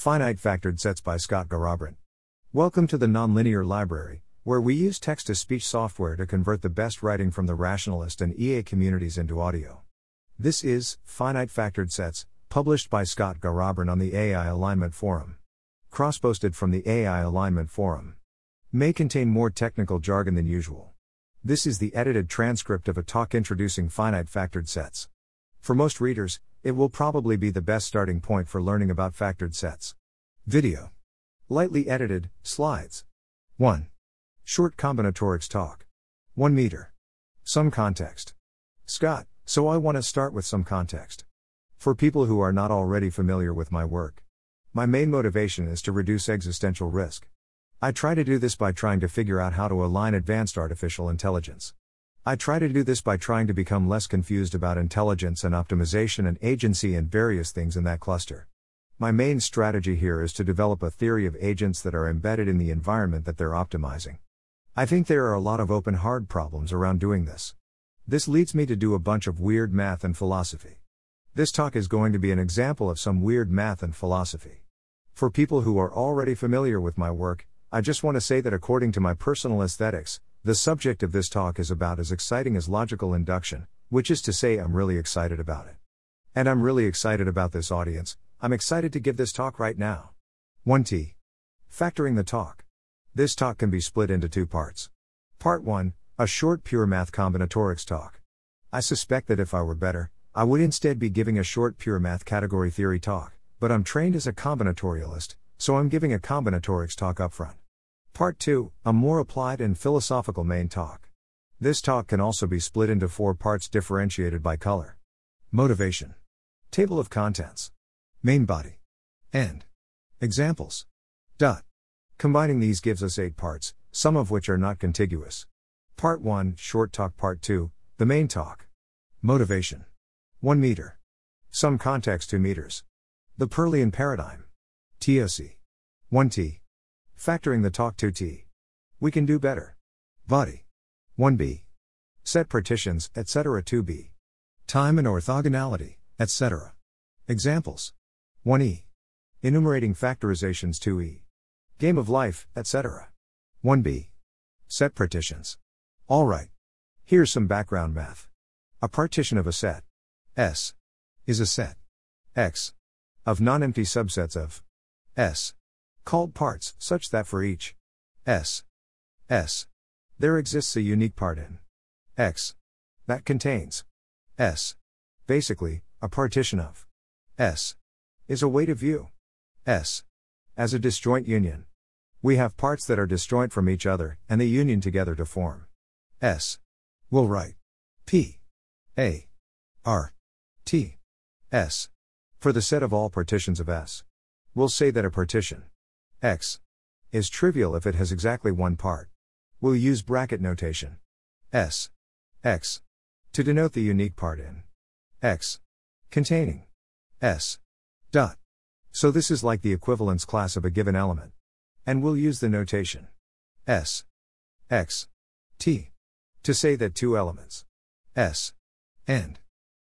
Finite Factored Sets by Scott Garrabrant. Welcome to the Nonlinear Library, where we use text to speech software to convert the best writing from the rationalist and EA communities into audio. This is Finite Factored Sets, published by Scott Garrabrant on the AI Alignment Forum. Cross posted from the AI Alignment Forum. May contain more technical jargon than usual. This is the edited transcript of a talk introducing finite factored sets. For most readers, it will probably be the best starting point for learning about factored sets. Video. Lightly edited, slides. 1. Short combinatorics talk. 1 meter. Some context. Scott, so I want to start with some context. For people who are not already familiar with my work, my main motivation is to reduce existential risk. I try to do this by trying to figure out how to align advanced artificial intelligence. I try to do this by trying to become less confused about intelligence and optimization and agency and various things in that cluster. My main strategy here is to develop a theory of agents that are embedded in the environment that they're optimizing. I think there are a lot of open hard problems around doing this. This leads me to do a bunch of weird math and philosophy. This talk is going to be an example of some weird math and philosophy. For people who are already familiar with my work, I just want to say that according to my personal aesthetics, the subject of this talk is about as exciting as logical induction, which is to say, I'm really excited about it. And I'm really excited about this audience, I'm excited to give this talk right now. 1T. Factoring the talk. This talk can be split into two parts. Part 1, a short pure math combinatorics talk. I suspect that if I were better, I would instead be giving a short pure math category theory talk, but I'm trained as a combinatorialist, so I'm giving a combinatorics talk upfront. Part 2 A more applied and philosophical main talk. This talk can also be split into four parts differentiated by color. Motivation. Table of contents. Main body. End. Examples. Dot. Combining these gives us eight parts, some of which are not contiguous. Part 1 Short talk. Part 2 The main talk. Motivation. 1 meter. Some context 2 meters. The Pearlian paradigm. TOC. 1T. Factoring the talk to T. We can do better. Body. 1b. Set partitions, etc. 2b. Time and orthogonality, etc. Examples. 1e. Enumerating factorizations 2e. Game of life, etc. 1b. Set partitions. Alright. Here's some background math. A partition of a set. S. Is a set. X. Of non-empty subsets of S called parts, such that for each S, S, there exists a unique part in X that contains S. Basically, a partition of S is a way to view S as a disjoint union. We have parts that are disjoint from each other, and they union together to form S. We'll write P A R T S for the set of all partitions of S. We'll say that a partition X is trivial if it has exactly one part. We'll use bracket notation. S X to denote the unique part in X containing S dot. So this is like the equivalence class of a given element. And we'll use the notation S X T to say that two elements S and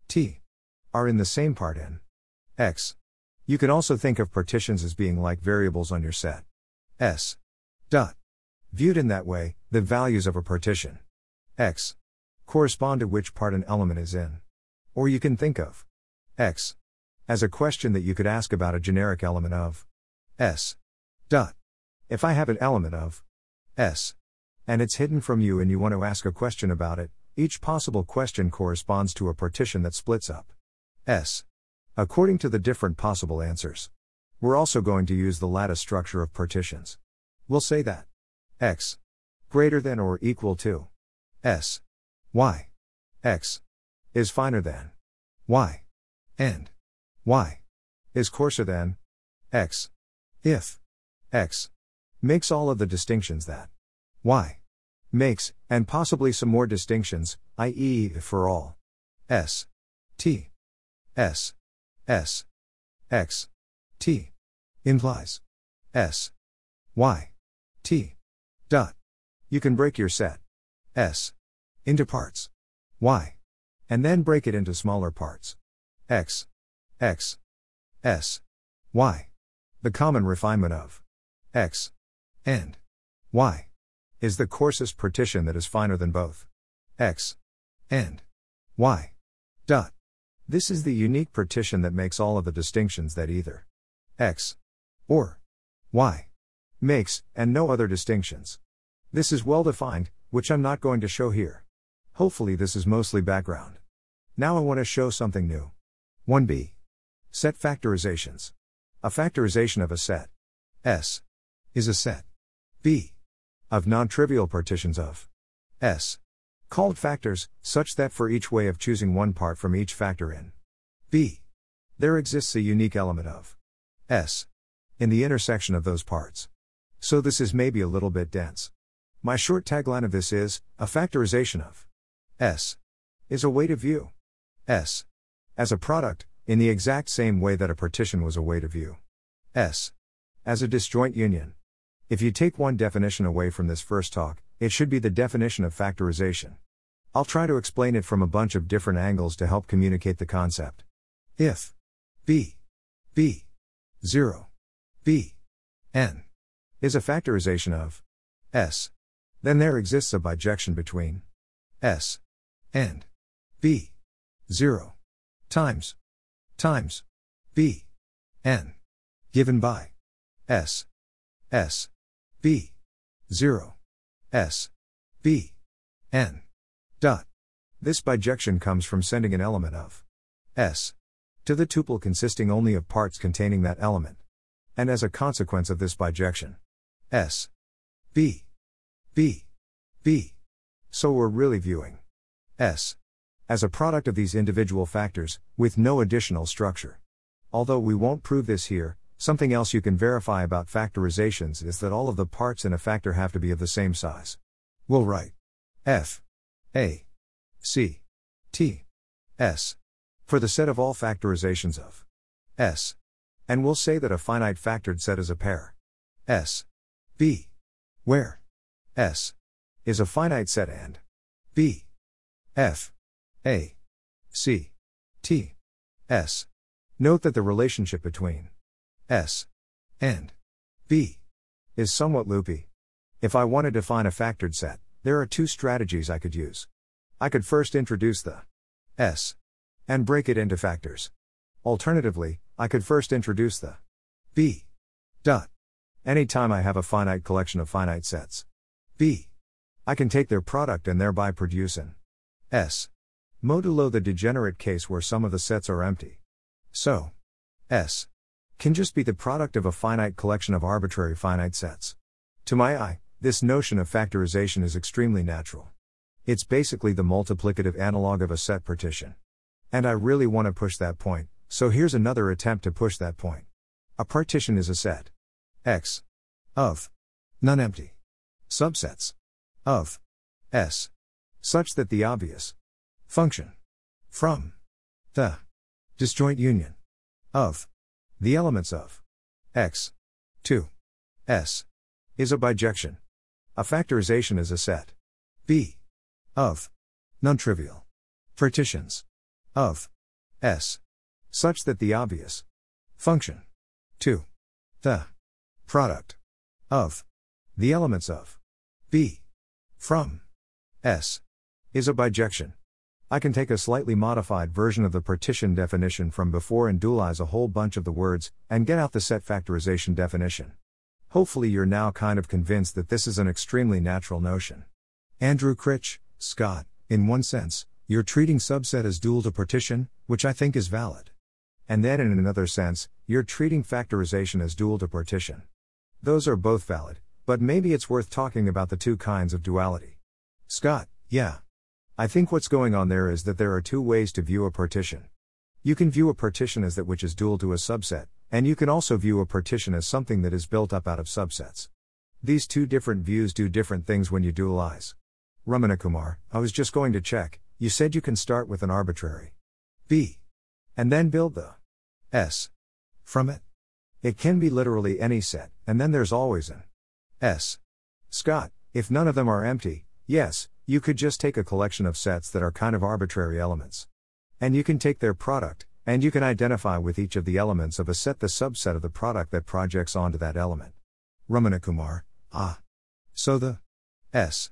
T are in the same part in X you can also think of partitions as being like variables on your set. S. Dot. Viewed in that way, the values of a partition x correspond to which part an element is in. Or you can think of x as a question that you could ask about a generic element of S. Dot. If I have an element of S and it's hidden from you and you want to ask a question about it, each possible question corresponds to a partition that splits up S According to the different possible answers. We're also going to use the lattice structure of partitions. We'll say that x greater than or equal to s y x is finer than y and y is coarser than x if x makes all of the distinctions that y makes and possibly some more distinctions i.e. for all s t s S X T implies S Y T dot. You can break your set S into parts Y and then break it into smaller parts X X S Y. The common refinement of X and Y is the coarsest partition that is finer than both X and Y. Dot. This is the unique partition that makes all of the distinctions that either X or Y makes, and no other distinctions. This is well defined, which I'm not going to show here. Hopefully, this is mostly background. Now I want to show something new. 1b. Set factorizations. A factorization of a set S is a set B of non trivial partitions of S called factors, such that for each way of choosing one part from each factor in B, there exists a unique element of S in the intersection of those parts. So this is maybe a little bit dense. My short tagline of this is a factorization of S is a way to view S as a product, in the exact same way that a partition was a way to view S as a disjoint union. If you take one definition away from this first talk, it should be the definition of factorization. I'll try to explain it from a bunch of different angles to help communicate the concept. If B B 0 B n is a factorization of S, then there exists a bijection between S and B 0 times times B n given by S S B 0 S B N dot. This bijection comes from sending an element of S to the tuple consisting only of parts containing that element. And as a consequence of this bijection, S B B B. So we're really viewing S as a product of these individual factors, with no additional structure. Although we won't prove this here, Something else you can verify about factorizations is that all of the parts in a factor have to be of the same size. We'll write F A C T S for the set of all factorizations of S. And we'll say that a finite factored set is a pair S B where S is a finite set and B F A C T S. Note that the relationship between S and B is somewhat loopy. If I want to define a factored set, there are two strategies I could use. I could first introduce the S and break it into factors. Alternatively, I could first introduce the B dot. Anytime I have a finite collection of finite sets, B, I can take their product and thereby produce an S modulo the degenerate case where some of the sets are empty. So, S can just be the product of a finite collection of arbitrary finite sets. To my eye, this notion of factorization is extremely natural. It's basically the multiplicative analog of a set partition. And I really want to push that point, so here's another attempt to push that point. A partition is a set. X. Of. Non empty. Subsets. Of. S. Such that the obvious. Function. From. The. Disjoint union. Of the elements of X 2 S is a bijection. A factorization is a set B of non trivial partitions of S such that the obvious function 2 the product of the elements of B from S is a bijection. I can take a slightly modified version of the partition definition from before and dualize a whole bunch of the words, and get out the set factorization definition. Hopefully, you're now kind of convinced that this is an extremely natural notion. Andrew Critch, Scott, in one sense, you're treating subset as dual to partition, which I think is valid. And then in another sense, you're treating factorization as dual to partition. Those are both valid, but maybe it's worth talking about the two kinds of duality. Scott, yeah. I think what's going on there is that there are two ways to view a partition. You can view a partition as that which is dual to a subset, and you can also view a partition as something that is built up out of subsets. These two different views do different things when you dualize. Ramana Kumar, I was just going to check, you said you can start with an arbitrary B. And then build the S. From it. It can be literally any set, and then there's always an S. Scott, if none of them are empty, yes, you could just take a collection of sets that are kind of arbitrary elements. And you can take their product, And you can identify with each of the elements of a set the subset of the product that projects onto that element. Ramana Kumar, ah. So the S.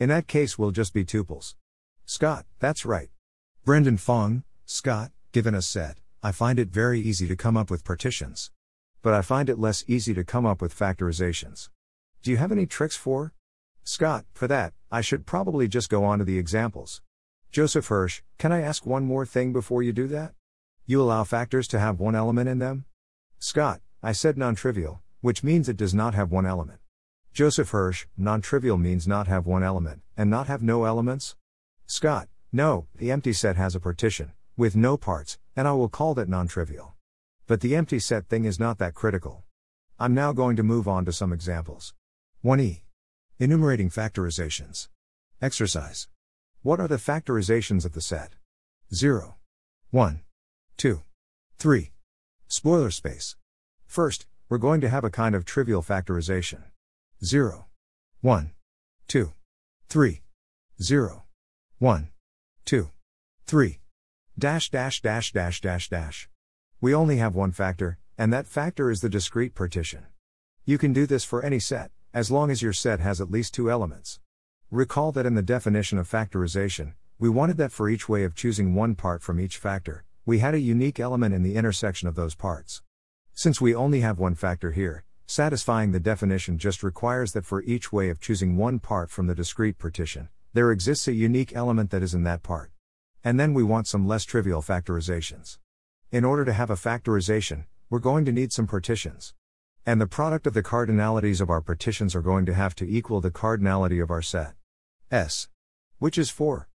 In that case will just be tuples. Scott, that's right. Brendan Fong, Scott, given a set, I find it very easy to come up with partitions. But I find it less easy to come up with factorizations. Do you have any tricks for? Scott, for that, I should probably just go on to the examples. Joseph Hirsch, can I ask one more thing before you do that? You allow factors to have one element in them? Scott, I said non trivial, which means it does not have one element. Joseph Hirsch, non trivial means not have one element, and not have no elements? Scott, no, the empty set has a partition, with no parts, and I will call that non trivial. But the empty set thing is not that critical. I'm now going to move on to some examples. 1e. Enumerating factorizations. Exercise. What are the factorizations of the set? 0. 1. 2. 3. Spoiler space. First, we're going to have a kind of trivial factorization. 0. 1. 2. 3. 0. 1. 2. 3. Dash dash dash dash dash dash. We only have one factor, and that factor is the discrete partition. You can do this for any set, as long as your set has at least two elements. Recall that in the definition of factorization, we wanted that for each way of choosing one part from each factor, we had a unique element in the intersection of those parts. Since we only have one factor here, satisfying the definition just requires that for each way of choosing one part from the discrete partition, there exists a unique element that is in that part. And then we want some less trivial factorizations. In order to have a factorization, we're going to need some partitions. And the product of the cardinalities of our partitions are going to have to equal the cardinality of our set. S. Which is 4.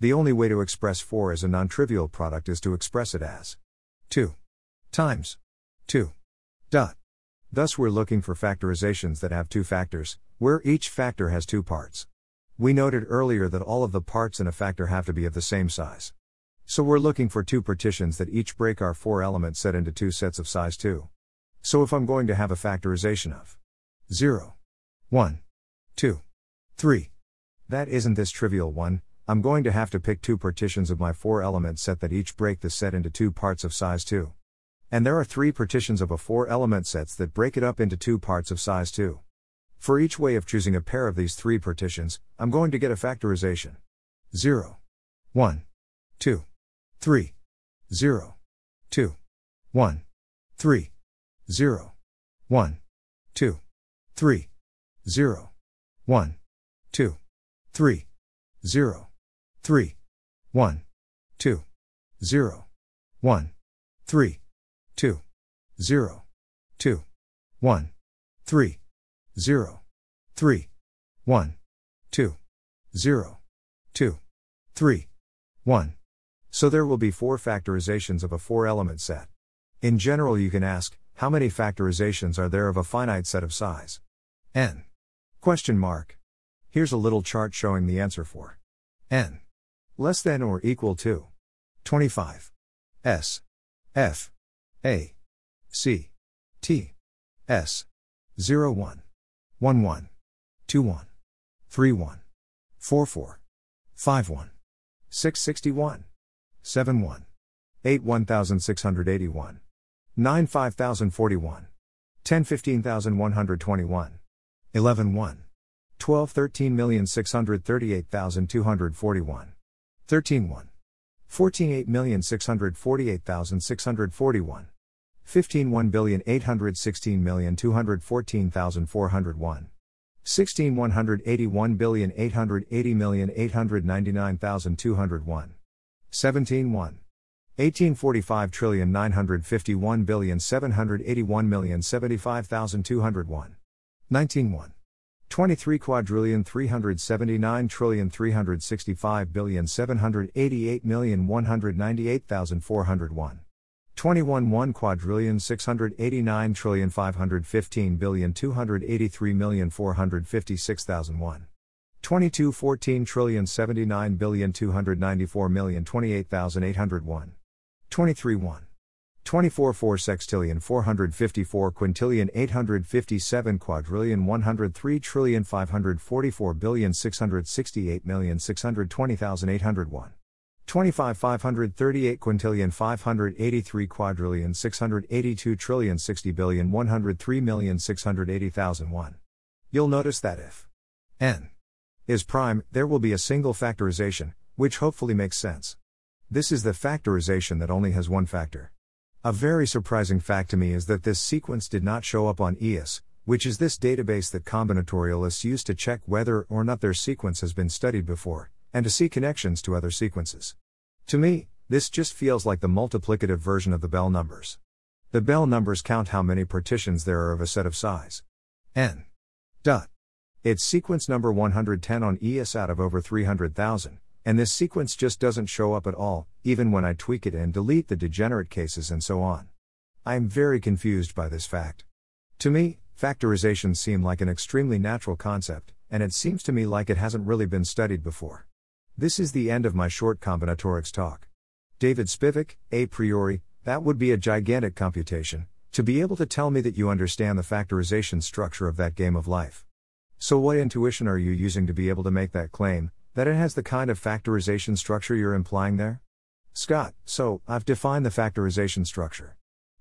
The only way to express 4 as a non trivial product is to express it as 2 times 2 dot. Thus, we're looking for factorizations that have two factors, where each factor has two parts. We noted earlier that all of the parts in a factor have to be of the same size. So we're looking for two partitions that each break our four element set into two sets of size 2. So if I'm going to have a factorization of 0, 1, 2, 3, that isn't this trivial one, I'm going to have to pick two partitions of my four element set that each break the set into two parts of size 2. And there are three partitions of a four element sets that break it up into two parts of size 2. For each way of choosing a pair of these three partitions, I'm going to get a factorization. 0, 1, 2, 3, 0, 2, 1, 3, 0, 1, 2, 3, 0, 1, 2, 3, 0, 3, 1, 2, 0, 1, 3, 2, 0, 2, 1, 3, 0, 3, 1, 2, 0, 2, 3, 1. So there will be four factorizations of a four element set. In general, you can ask, how many factorizations are there of a finite set of size? n. Question mark. Here's a little chart showing the answer for. N. Less than or equal to 25 s. F. A. C. T. S. 0 1 1 1 2 1 3 1 4 4 5 1 6 61 7 1 8 1681 9 5041 10 15121 11 1 12 13,638,241. 13 1. 14 8,648,641. 15 1,816,214,401. 16 181,880,899,201. 17 1. 1845 trillion 951 billion 781 million 75,201. 19 1. 23 quadrillion 379 trillion 365 billion 788 million 198,401. 21 1 quadrillion 689 trillion 515 billion 283 million 456,001. 22 14 trillion 79 billion 294 million 28,801. 23 1. 24 4 sextillion 454 quintillion 857 quadrillion 103 trillion 544 billion 668 million 620,801. 25 538 quintillion 583 quadrillion 682 trillion 60 billion 103 million 680,001. You'll notice that if n is prime, there will be a single factorization, which hopefully makes sense. This is the factorization that only has one factor. A very surprising fact to me is that this sequence did not show up on OEIS, which is this database that combinatorialists use to check whether or not their sequence has been studied before, and to see connections to other sequences. To me, this just feels like the multiplicative version of the Bell numbers. The Bell numbers count how many partitions there are of a set of size n. Dot. It's sequence number 110 on OEIS out of over 300,000, and this sequence just doesn't show up at all, even when I tweak it and delete the degenerate cases and so on. I am very confused by this fact. To me, factorizations seem like an extremely natural concept, and it seems to me like it hasn't really been studied before. This is the end of my short combinatorics talk. David Spivak, a priori, that would be a gigantic computation, to be able to tell me that you understand the factorization structure of that game of life. So, what intuition are you using to be able to make that claim, that it has the kind of factorization structure you're implying there? Scott, so, I've defined the factorization structure.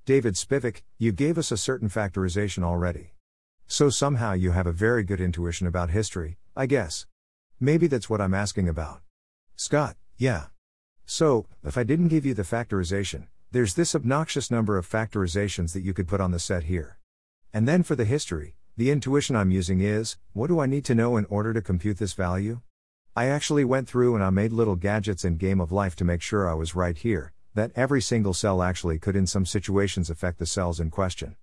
David Spivak, you gave us a certain factorization already. So somehow you have a very good intuition about history, I guess. Maybe that's what I'm asking about. Scott, yeah. So, if I didn't give you the factorization, there's this obnoxious number of factorizations that you could put on the set here. And then for the history, the intuition I'm using is what do I need to know in order to compute this value? I actually went through and I made little gadgets in Game of Life to make sure I was right here, that every single cell actually could in some situations affect the cells in question.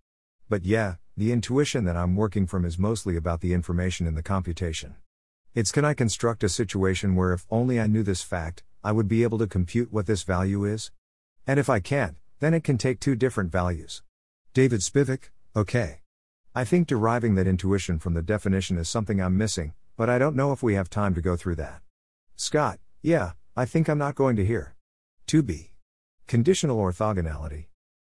But yeah, the intuition that I'm working from is mostly about the information in the computation. It's can I construct a situation where if only I knew this fact, I would be able to compute what this value is? And if I can't, then it can take two different values. David Spivak, okay. I think deriving that intuition from the definition is something I'm missing, but I don't know if we have time to go through that. Scott, yeah, I think I'm not going to hear. 2b. Conditional orthogonality.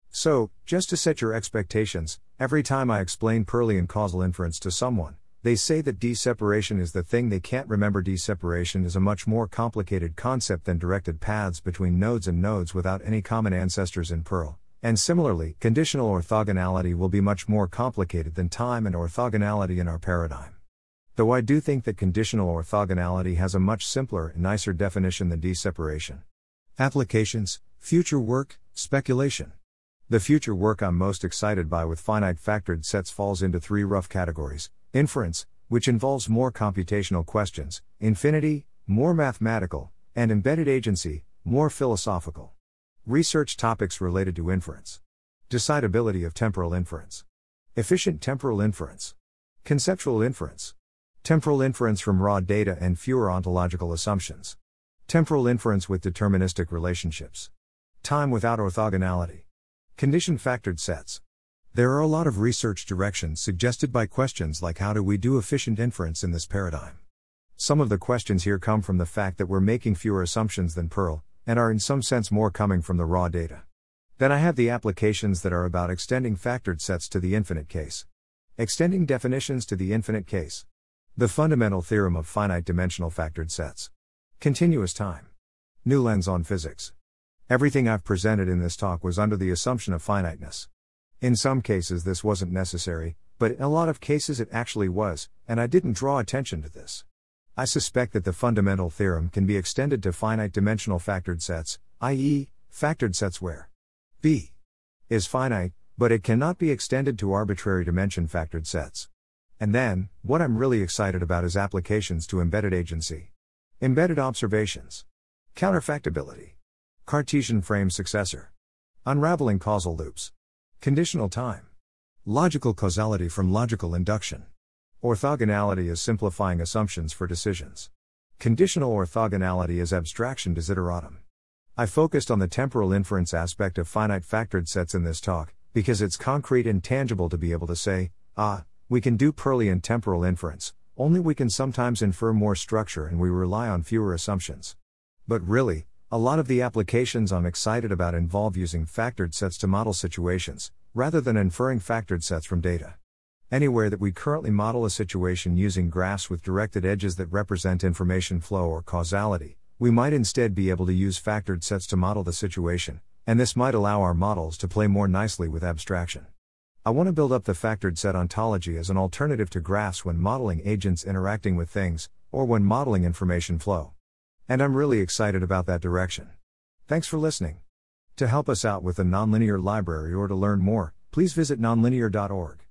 So, just to set your expectations, every time I explain Pearlian causal inference to someone, they say that d-separation is the thing they can't remember. D-separation is a much more complicated concept than directed paths between nodes and nodes without any common ancestors in Pearl. And similarly, conditional orthogonality will be much more complicated than time and orthogonality in our paradigm. Though I do think that conditional orthogonality has a much simpler and nicer definition than d-separation. Applications, future work, speculation. The future work I'm most excited by with finite factored sets falls into three rough categories inference, which involves more computational questions, infinity, more mathematical, and embedded agency, more philosophical. Research topics related to inference. Decidability of temporal inference. Efficient temporal inference. Conceptual inference. Temporal inference from raw data and fewer ontological assumptions. Temporal inference with deterministic relationships. Time without orthogonality. Condition factored sets. There are a lot of research directions suggested by questions like how do we do efficient inference in this paradigm? Some of the questions here come from the fact that we're making fewer assumptions than Pearl, and are in some sense more coming from the raw data. Then I have the applications that are about extending factored sets to the infinite case. Extending definitions to the infinite case. The fundamental theorem of finite dimensional factored sets. Continuous time. New lens on physics. Everything I've presented in this talk was under the assumption of finiteness. In some cases, this wasn't necessary, but in a lot of cases, it actually was, and I didn't draw attention to this. I suspect that the fundamental theorem can be extended to finite dimensional factored sets, i.e., factored sets where B is finite, but it cannot be extended to arbitrary dimension factored sets. And then, what I'm really excited about is applications to embedded agency. Embedded observations. Counterfactability. Cartesian frame successor. Unraveling causal loops. Conditional time. Logical causality from logical induction. Orthogonality is simplifying assumptions for decisions. Conditional orthogonality is abstraction desideratum. I focused on the temporal inference aspect of finite factored sets in this talk, because it's concrete and tangible to be able to say, ah, we can do Pearlian temporal inference, only we can sometimes infer more structure and we rely on fewer assumptions. But really, a lot of the applications I'm excited about involve using factored sets to model situations, rather than inferring factored sets from data. Anywhere that we currently model a situation using graphs with directed edges that represent information flow or causality, We might instead be able to use factored sets to model the situation, and this might allow our models to play more nicely with abstraction. I want to build up the factored set ontology as an alternative to graphs when modeling agents interacting with things, or when modeling information flow. And I'm really excited about that direction. Thanks for listening. To help us out with the nonlinear library or to learn more, please visit nonlinear.org.